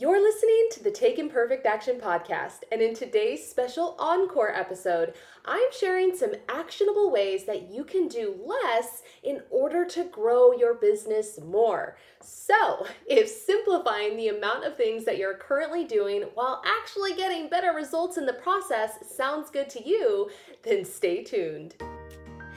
You're listening to the Take Imperfect Action podcast, and in today's special encore episode, I'm sharing some actionable ways that you can do less in order to grow your business more. So, if simplifying the amount of things that you're currently doing while actually getting better results in the process sounds good to you, then stay tuned.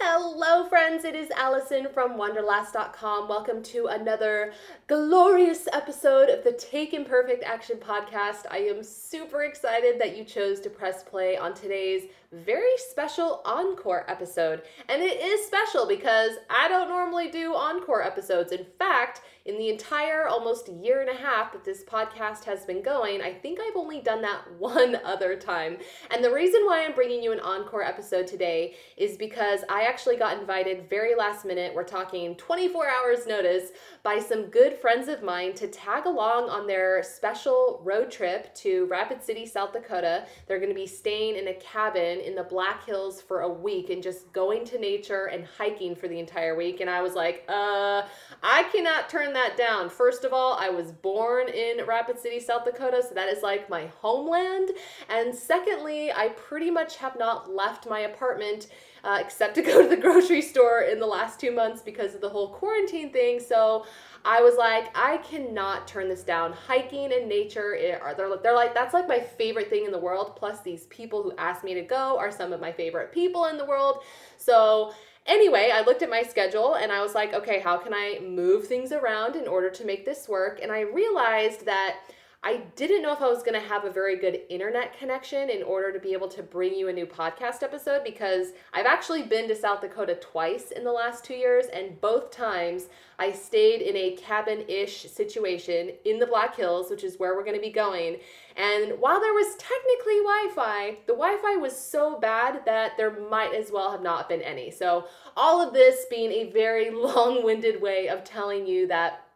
Hello, friends. It is Allison from Wonderlass.com. Welcome to another glorious episode of the Take Imperfect Action podcast. I am super excited that you chose to press play on today's very special encore episode. And it is special because I don't normally do encore episodes. In fact, in the entire almost year and a half that this podcast has been going, I think I've only done that one other time. And the reason why I'm bringing you an encore episode today is because I actually got invited very last minute. We're talking 24 hours notice by some good friends of mine to tag along on their special road trip to Rapid City, South Dakota. They're going to be staying in a cabin in the Black Hills for a week and just going to nature and hiking for the entire week. And I was like, uh, I cannot turn that down. First of all, I was born in Rapid City, South Dakota, so that is like my homeland. And secondly, I pretty much have not left my apartment uh, except to go to the grocery store in the last two months because of the whole quarantine thing. So I was like, I cannot turn this down. Hiking and nature, eh, are they're, they're like, that's like my favorite thing in the world. Plus, these people who asked me to go are some of my favorite people in the world. So, anyway, I looked at my schedule and I was like, okay, how can I move things around in order to make this work? And I realized that I didn't know if I was going to have a very good internet connection in order to be able to bring you a new podcast episode because I've actually been to South Dakota twice in the last two years, and both times I stayed in a cabin ish situation in the Black Hills, which is where we're going to be going. And while there was technically Wi Fi, the Wi Fi was so bad that there might as well have not been any. So, all of this being a very long winded way of telling you that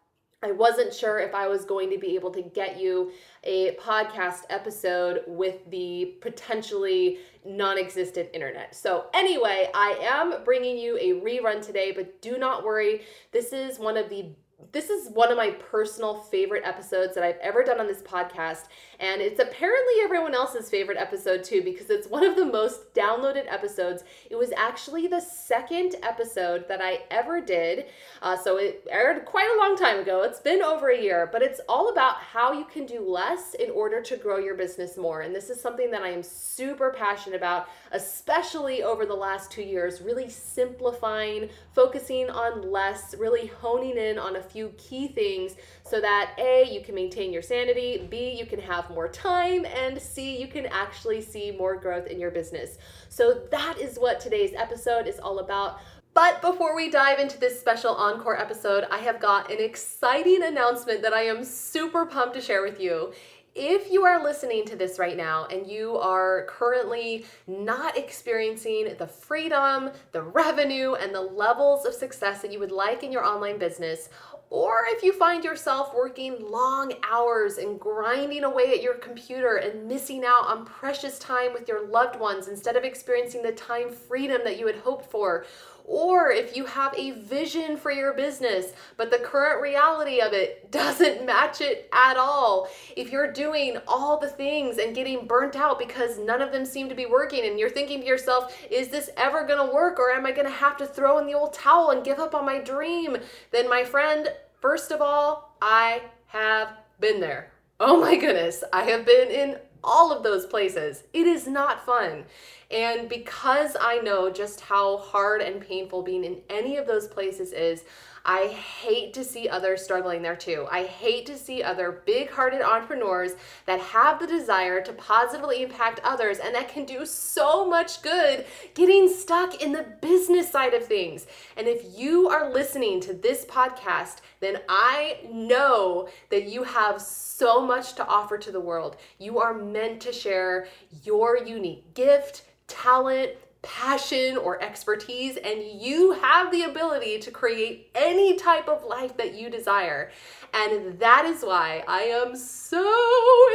I wasn't sure if I was going to be able to get you a podcast episode with the potentially non existent internet. So, anyway, I am bringing you a rerun today, but do not worry. This is one of the this is one of my personal favorite episodes that I've ever done on this podcast. And it's apparently everyone else's favorite episode too, because it's one of the most downloaded episodes. It was actually the second episode that I ever did. Uh, so it aired quite a long time ago. It's been over a year, but it's all about how you can do less in order to grow your business more. And this is something that I am super passionate about, especially over the last two years, really simplifying, focusing on less, really honing in on a few key things so that A, you can maintain your sanity, B, you can have more time, and C, you can actually see more growth in your business. So that is what today's episode is all about. But before we dive into this special encore episode, I have got an exciting announcement that I am super pumped to share with you if you are listening to this right now and you are currently not experiencing the freedom, the revenue, and the levels of success that you would like in your online business, or if you find yourself working long hours and grinding away at your computer and missing out on precious time with your loved ones instead of experiencing the time freedom that you had hoped for, or if you have a vision for your business, but the current reality of it doesn't match it at all. If you're doing all the things and getting burnt out because none of them seem to be working, and you're thinking to yourself, is this ever gonna work, or am I gonna have to throw in the old towel and give up on my dream? Then, my friend, first of all, I have been there. Oh my goodness, I have been in all of those places. It is not fun. And because I know just how hard and painful being in any of those places is, I hate to see others struggling there too. I hate to see other big hearted entrepreneurs that have the desire to positively impact others and that can do so much good getting stuck in the business side of things. And if you are listening to this podcast, then I know that you have so much to offer to the world. You are meant to share your unique gift, talent, passion or expertise, and you have the ability to create any type of life that you desire. And that is why I am so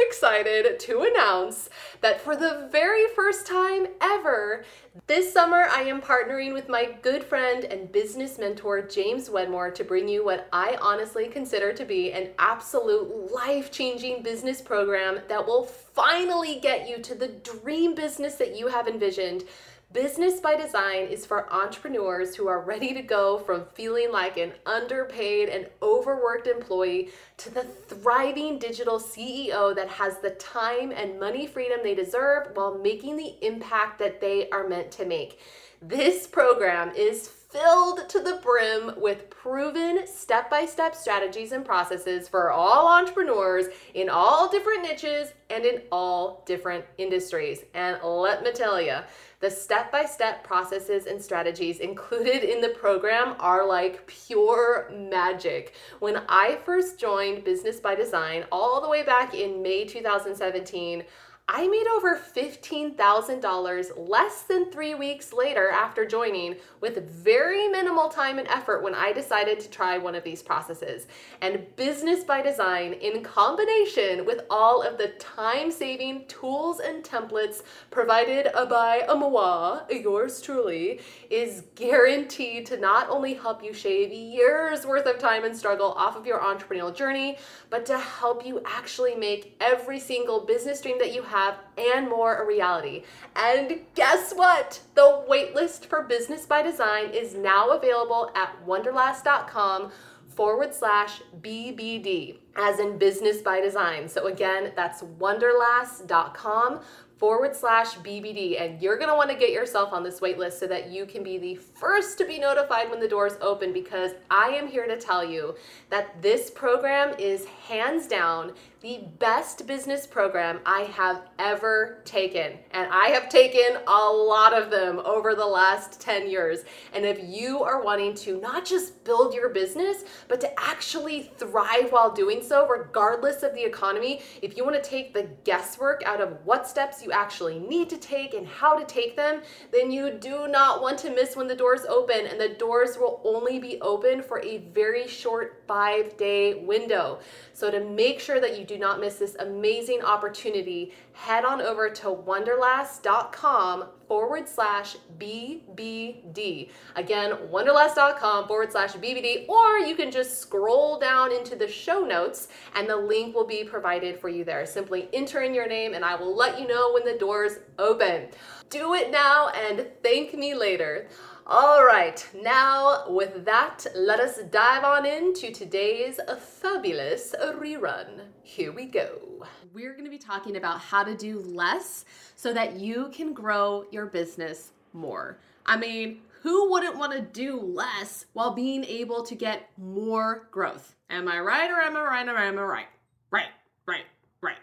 excited to announce that for the very first time ever, this summer I am partnering with my good friend and business mentor, James Wedmore, to bring you what I honestly consider to be an absolute life changing business program that will finally get you to the dream business that you have envisioned Business by Design is for entrepreneurs who are ready to go from feeling like an underpaid and overworked employee to the thriving digital CEO that has the time and money freedom they deserve while making the impact that they are meant to make. This program is filled to the brim with proven step by step strategies and processes for all entrepreneurs in all different niches and in all different industries. And let me tell you, the step by step processes and strategies included in the program are like pure magic. When I first joined Business by Design, all the way back in May 2017, I made over $15,000 less than three weeks later after joining with very minimal time and effort when I decided to try one of these processes. And Business by Design, in combination with all of the time saving tools and templates provided by Amoa, yours truly, is guaranteed to not only help you shave years worth of time and struggle off of your entrepreneurial journey, but to help you actually make every single business dream that you have have and more a reality. And guess what? The waitlist for Business by Design is now available at wonderlass.com forward slash BBD, as in Business by Design. So again, that's wonderlass.com forward slash BBD. And you're gonna wanna get yourself on this waitlist so that you can be the first to be notified when the doors open because I am here to tell you that this program is hands down the best business program I have ever taken. And I have taken a lot of them over the last 10 years. And if you are wanting to not just build your business, but to actually thrive while doing so, regardless of the economy, if you want to take the guesswork out of what steps you actually need to take and how to take them, then you do not want to miss when the doors open. And the doors will only be open for a very short five day window. So to make sure that you do not miss this amazing opportunity, head on over to wonderlass.com forward slash BBD. Again, wonderlass.com forward slash BBD, or you can just scroll down into the show notes and the link will be provided for you there. Simply enter in your name and I will let you know when the doors open. Do it now and thank me later. All right, now with that, let us dive on into today's fabulous rerun. Here we go. We're going to be talking about how to do less so that you can grow your business more. I mean, who wouldn't want to do less while being able to get more growth? Am I right or am I right or am I right? Right, right, right.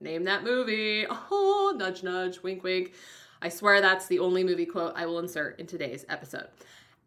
Name that movie. Oh, nudge, nudge, wink, wink. I swear that's the only movie quote I will insert in today's episode.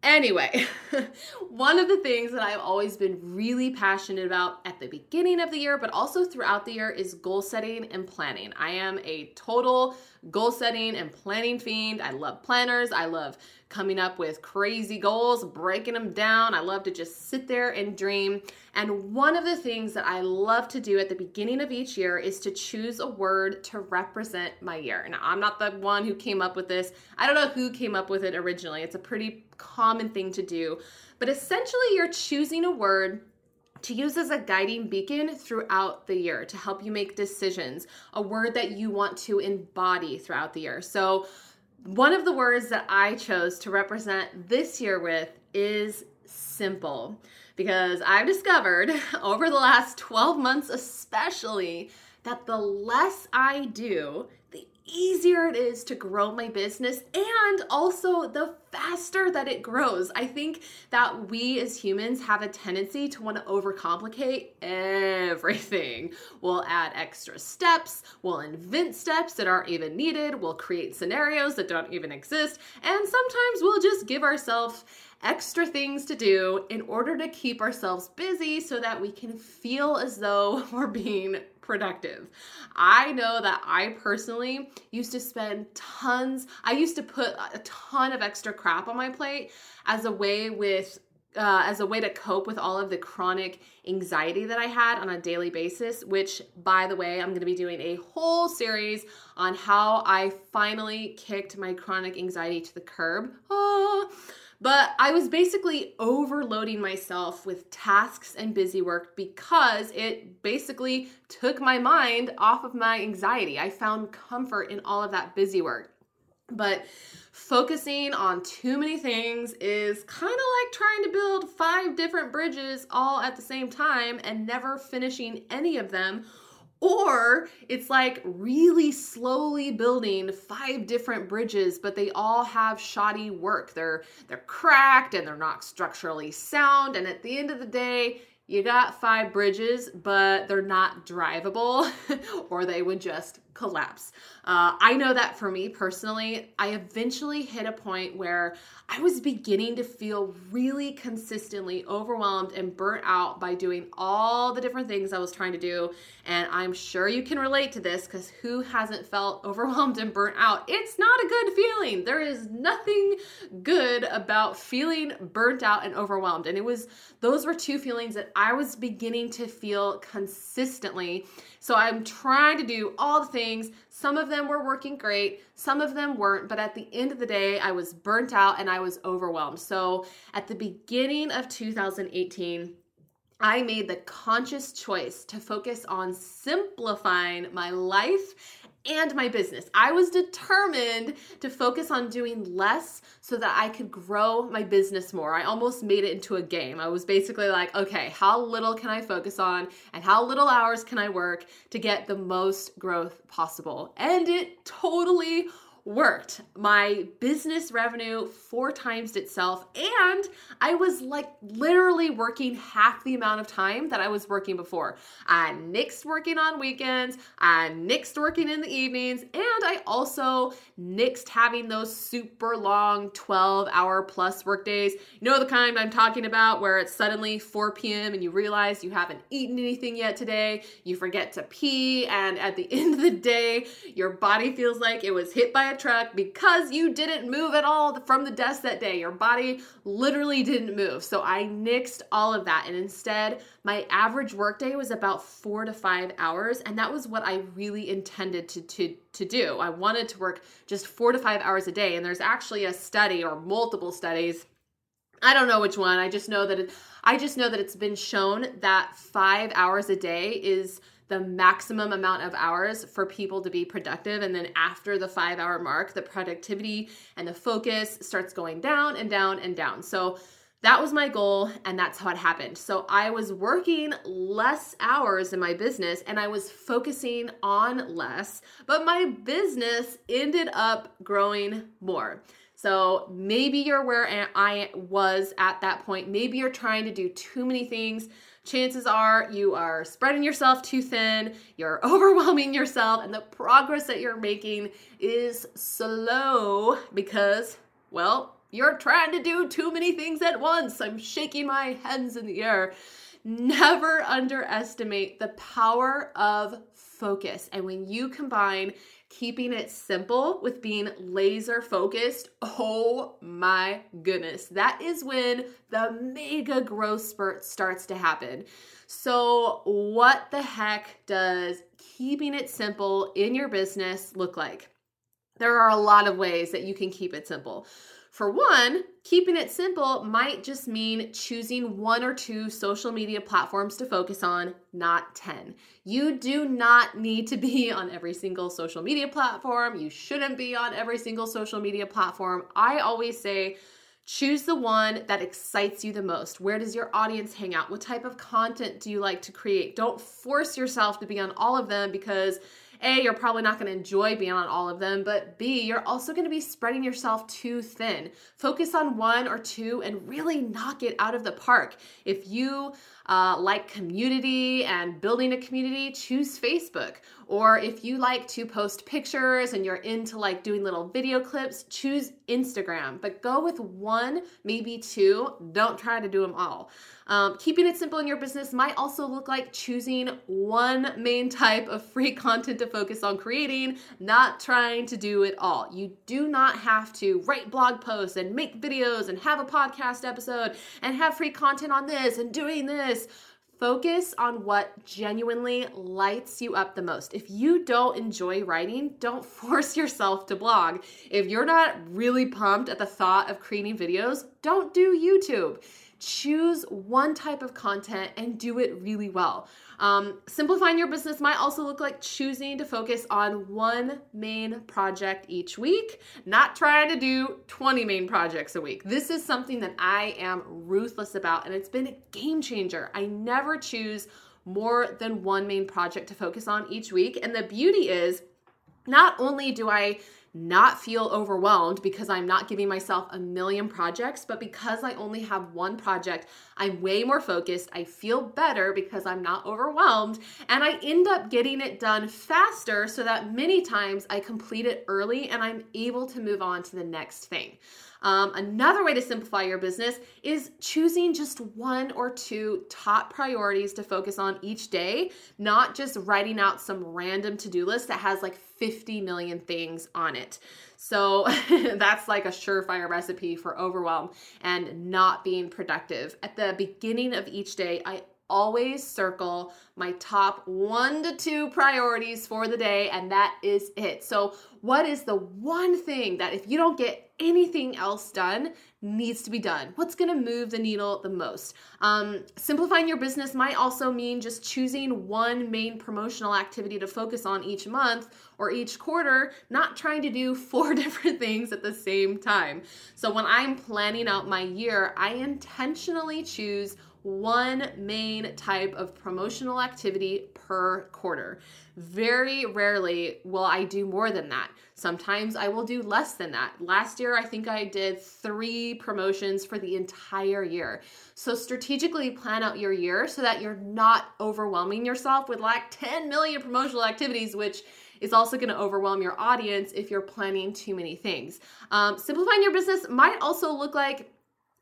Anyway, one of the things that I've always been really passionate about at the beginning of the year, but also throughout the year, is goal setting and planning. I am a total goal setting and planning fiend. I love planners. I love coming up with crazy goals, breaking them down. I love to just sit there and dream. And one of the things that I love to do at the beginning of each year is to choose a word to represent my year. And I'm not the one who came up with this. I don't know who came up with it originally. It's a pretty common thing to do. But essentially, you're choosing a word to use as a guiding beacon throughout the year to help you make decisions, a word that you want to embody throughout the year. So, one of the words that I chose to represent this year with is simple because I've discovered over the last 12 months, especially, that the less I do, easier it is to grow my business and also the faster that it grows. I think that we as humans have a tendency to want to overcomplicate everything. We'll add extra steps, we'll invent steps that aren't even needed, we'll create scenarios that don't even exist, and sometimes we'll just give ourselves extra things to do in order to keep ourselves busy so that we can feel as though we're being productive. I know that I personally used to spend tons, I used to put a ton of extra crap on my plate as a way with uh, as a way to cope with all of the chronic anxiety that I had on a daily basis, which, by the way, I'm going to be doing a whole series on how I finally kicked my chronic anxiety to the curb. Oh. But I was basically overloading myself with tasks and busy work because it basically took my mind off of my anxiety. I found comfort in all of that busy work. But focusing on too many things is kind of like trying to build five different bridges all at the same time and never finishing any of them or it's like really slowly building five different bridges, but they all have shoddy work. They're they're cracked and they're not structurally sound. And at the end of the day, you got five bridges, but they're not drivable, or they would just collapse. Uh, I know that for me personally, I eventually hit a point where I was beginning to feel really consistently overwhelmed and burnt out by doing all the different things I was trying to do. And I'm sure you can relate to this because who hasn't felt overwhelmed and burnt out? It's not a good feeling. There is nothing good about feeling burnt out and overwhelmed. And it was, those were two feelings that I was beginning to feel consistently. So I'm trying to do all the things. Some of them were working great, some of them weren't, but at the end of the day, I was burnt out and I was overwhelmed. So at the beginning of 2018, I made the conscious choice to focus on simplifying my life and my business. I was determined to focus on doing less so that I could grow my business more. I almost made it into a game. I was basically like, okay, how little can I focus on and how little hours can I work to get the most growth possible? And it totally worked. My business revenue four times itself, and I was like literally working half the amount of time that I was working before. I nixed working on weekends, I nixed working in the evenings, and I also nixed having those super long 12 hour plus work days. You know the kind I'm talking about where it's suddenly 4 p.m. and you realize you haven't eaten anything yet today, you forget to pee, and at the end of the day, your body feels like it was hit by a truck because you didn't move at all from the desk that day. Your body literally didn't move. So I nixed all of that. And instead, my average workday was about four to five hours. And that was what I really intended to, to, to do. I wanted to work just four to five hours a day. And there's actually a study or multiple studies. I don't know which one. I just know that it, I just know that it's been shown that five hours a day is the maximum amount of hours for people to be productive. And then after the five hour mark, the productivity and the focus starts going down and down and down. So that was my goal, and that's how it happened. So I was working less hours in my business and I was focusing on less, but my business ended up growing more. So maybe you're where I was at that point. Maybe you're trying to do too many things chances are you are spreading yourself too thin, you're overwhelming yourself, and the progress that you're making is slow because, well, you're trying to do too many things at once. I'm shaking my hands in the air. Never underestimate the power of focus. And when you combine keeping it simple with being laser focused, oh my goodness, that is when the mega growth spurt starts to happen. So, what the heck does keeping it simple in your business look like? There are a lot of ways that you can keep it simple. For one, keeping it simple might just mean choosing one or two social media platforms to focus on, not 10. You do not need to be on every single social media platform. You shouldn't be on every single social media platform. I always say, Choose the one that excites you the most. Where does your audience hang out? What type of content do you like to create? Don't force yourself to be on all of them because A, you're probably not going to enjoy being on all of them, but B, you're also going to be spreading yourself too thin. Focus on one or two and really knock it out of the park. If you uh, like community and building a community, choose Facebook. Or if you like to post pictures and you're into like doing little video clips, choose Instagram. But go with one, maybe two. Don't try to do them all. Um, keeping it simple in your business might also look like choosing one main type of free content to focus on creating, not trying to do it all. You do not have to write blog posts and make videos and have a podcast episode and have free content on this and doing this. Focus on what genuinely lights you up the most. If you don't enjoy writing, don't force yourself to blog. If you're not really pumped at the thought of creating videos, don't do YouTube choose one type of content and do it really well. Um, simplifying your business might also look like choosing to focus on one main project each week, not trying to do 20 main projects a week. This is something that I am ruthless about, and it's been a game changer. I never choose more than one main project to focus on each week. And the beauty is, not only do I not feel overwhelmed because I'm not giving myself a million projects, but because I only have one project, I'm way more focused. I feel better because I'm not overwhelmed, and I end up getting it done faster so that many times I complete it early and I'm able to move on to the next thing. Um, another way to simplify your business is choosing just one or two top priorities to focus on each day, not just writing out some random to do list that has like 50 million things on it. So that's like a surefire recipe for overwhelm and not being productive. At the beginning of each day, I always circle my top one to two priorities for the day, and that is it. So, what is the one thing that if you don't get anything else done, needs to be done? What's gonna move the needle the most? Um, simplifying your business might also mean just choosing one main promotional activity to focus on each month or each quarter, not trying to do four different things at the same time. So, when I'm planning out my year, I intentionally choose one main type of promotional activity per quarter. Very rarely will I do more than that. Sometimes I will do less than that. Last year, I think I did three promotions for the entire year. So, strategically plan out your year so that you're not overwhelming yourself with like 10 million promotional activities, which is also going to overwhelm your audience if you're planning too many things. Um, simplifying your business might also look like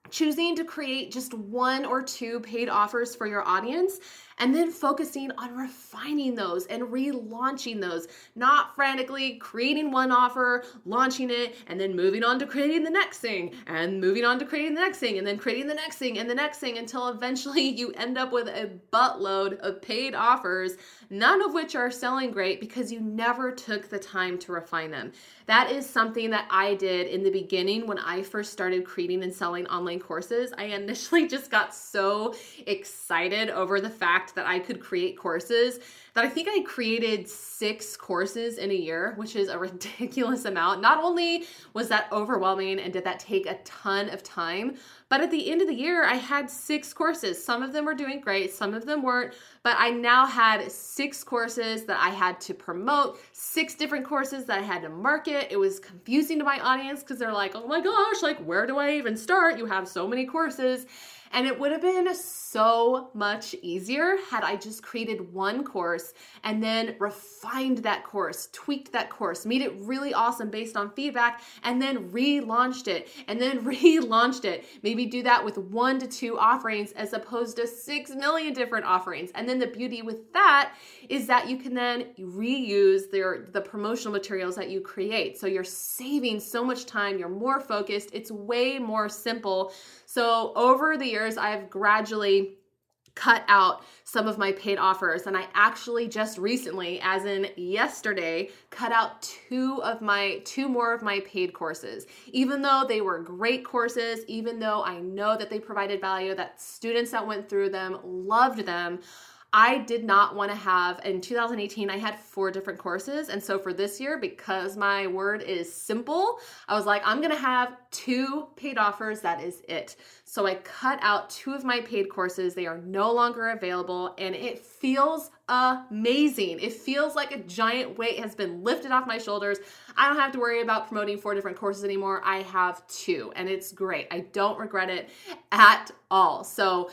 choosing to create just one or two paid offers for your audience and then focusing on refining those and relaunching those, not frantically creating one offer, launching it, and then moving on to creating the next thing, and moving on to creating the next thing, and then creating the next thing and the next thing until eventually you end up with a buttload of paid offers, none of which are selling great because you never took the time to refine them. That is something that I did in the beginning when I first started creating and selling online courses. I initially just got so excited over the fact fact that I could create courses that I think I created six courses in a year, which is a ridiculous amount. Not only was that overwhelming and did that take a ton of time, but at the end of the year, I had six courses. Some of them were doing great, some of them weren't, but I now had six courses that I had to promote, six different courses that I had to market. It was confusing to my audience because they're like, oh my gosh, like, where do I even start? You have so many courses. And it would have been so much easier had I just created one course and then refined that course, tweaked that course, made it really awesome based on feedback, and then relaunched it, and then relaunched it. Maybe do that with one to two offerings as opposed to six million different offerings. And then the beauty with that is that you can then reuse their, the promotional materials that you create. So you're saving so much time, you're more focused, it's way more simple. So over the years, I've gradually cut out some of my paid offers. And I actually just recently as in yesterday cut out two of my two more of my paid courses. Even though they were great courses even though I know that they provided value that students that went through them loved them I did not want to have, in 2018, I had four different courses. And so for this year, because my word is simple, I was like, I'm going to have two paid offers. That is it. So I cut out two of my paid courses. They are no longer available and it feels amazing. It feels like a giant weight has been lifted off my shoulders. I don't have to worry about promoting four different courses anymore. I have two and it's great. I don't regret it at all. So,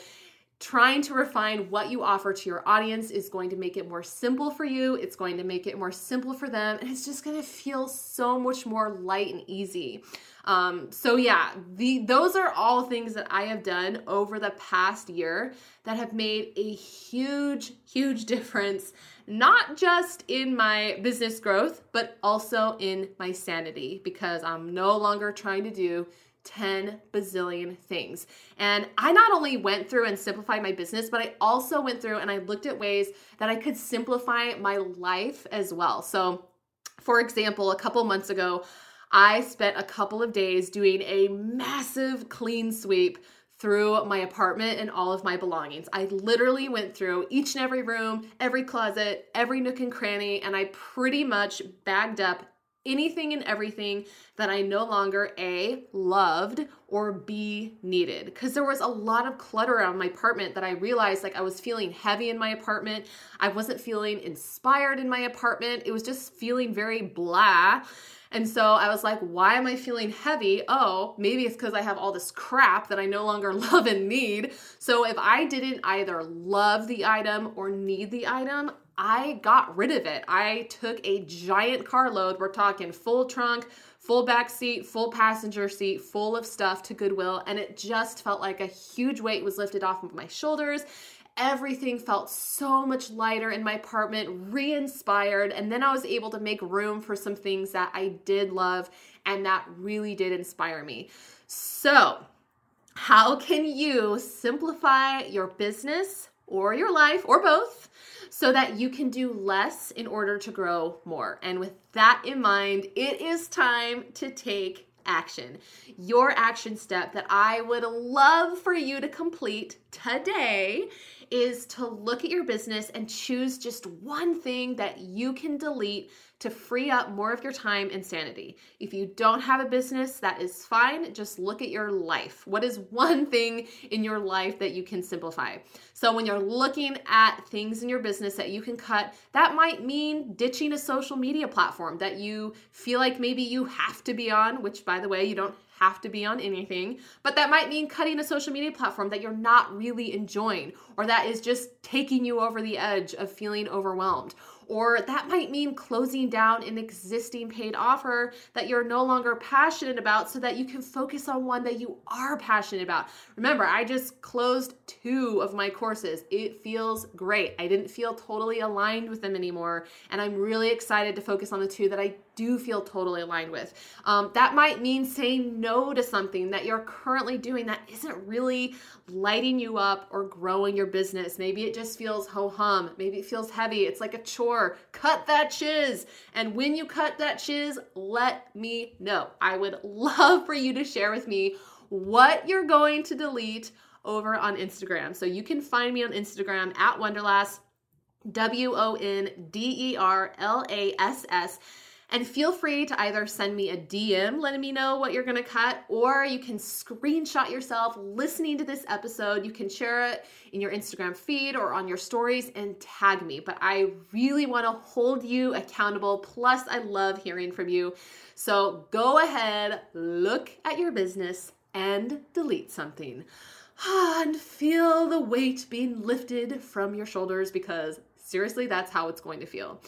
trying to refine what you offer to your audience is going to make it more simple for you. It's going to make it more simple for them. And it's just going to feel so much more light and easy. Um, so yeah, the those are all things that I have done over the past year that have made a huge, huge difference, not just in my business growth, but also in my sanity because I'm no longer trying to do 10 bazillion things. And I not only went through and simplified my business, but I also went through and I looked at ways that I could simplify my life as well. So, for example, a couple months ago, I spent a couple of days doing a massive clean sweep through my apartment and all of my belongings. I literally went through each and every room, every closet, every nook and cranny, and I pretty much bagged up anything and everything that I no longer A, loved or B, needed. Because there was a lot of clutter around my apartment that I realized like I was feeling heavy in my apartment. I wasn't feeling inspired in my apartment. It was just feeling very blah. And so I was like, why am I feeling heavy? Oh, maybe it's because I have all this crap that I no longer love and need. So if I didn't either love the item or need the item, I got rid of it. I took a giant carload. We're talking full trunk, full back seat, full passenger seat, full of stuff to Goodwill. And it just felt like a huge weight was lifted off of my shoulders. Everything felt so much lighter in my apartment, re inspired. And then I was able to make room for some things that I did love and that really did inspire me. So, how can you simplify your business or your life or both? so that you can do less in order to grow more. And with that in mind, it is time to take action. Your action step that I would love for you to complete today is to look at your business and choose just one thing that you can delete to free up more of your time and sanity. If you don't have a business, that is fine. Just look at your life. What is one thing in your life that you can simplify? So, when you're looking at things in your business that you can cut, that might mean ditching a social media platform that you feel like maybe you have to be on, which, by the way, you don't have to be on anything, but that might mean cutting a social media platform that you're not really enjoying or that is just taking you over the edge of feeling overwhelmed or that might mean closing down an existing paid offer that you're no longer passionate about so that you can focus on one that you are passionate about. Remember, I just closed two of my courses. It feels great. I didn't feel totally aligned with them anymore. And I'm really excited to focus on the two that I do feel totally aligned with. Um, that might mean saying no to something that you're currently doing that isn't really lighting you up or growing your business. Maybe it just feels ho hum. Maybe it feels heavy. It's like a chore. Cut that chiz. And when you cut that chiz, let me know. I would love for you to share with me what you're going to delete over on Instagram. So you can find me on Instagram at Wonderlass, W O N D E R L A S S. And feel free to either send me a DM letting me know what you're gonna cut, or you can screenshot yourself listening to this episode. You can share it in your Instagram feed or on your stories and tag me. But I really wanna hold you accountable. Plus, I love hearing from you. So go ahead, look at your business, and delete something. And feel the weight being lifted from your shoulders because seriously, that's how it's going to feel.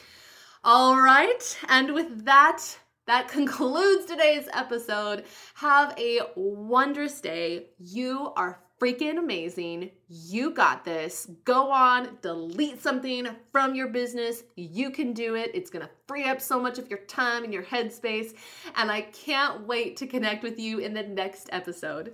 All right. And with that, that concludes today's episode. Have a wondrous day. You are freaking amazing. You got this. Go on, delete something from your business. You can do it. It's going to free up so much of your time and your headspace. And I can't wait to connect with you in the next episode.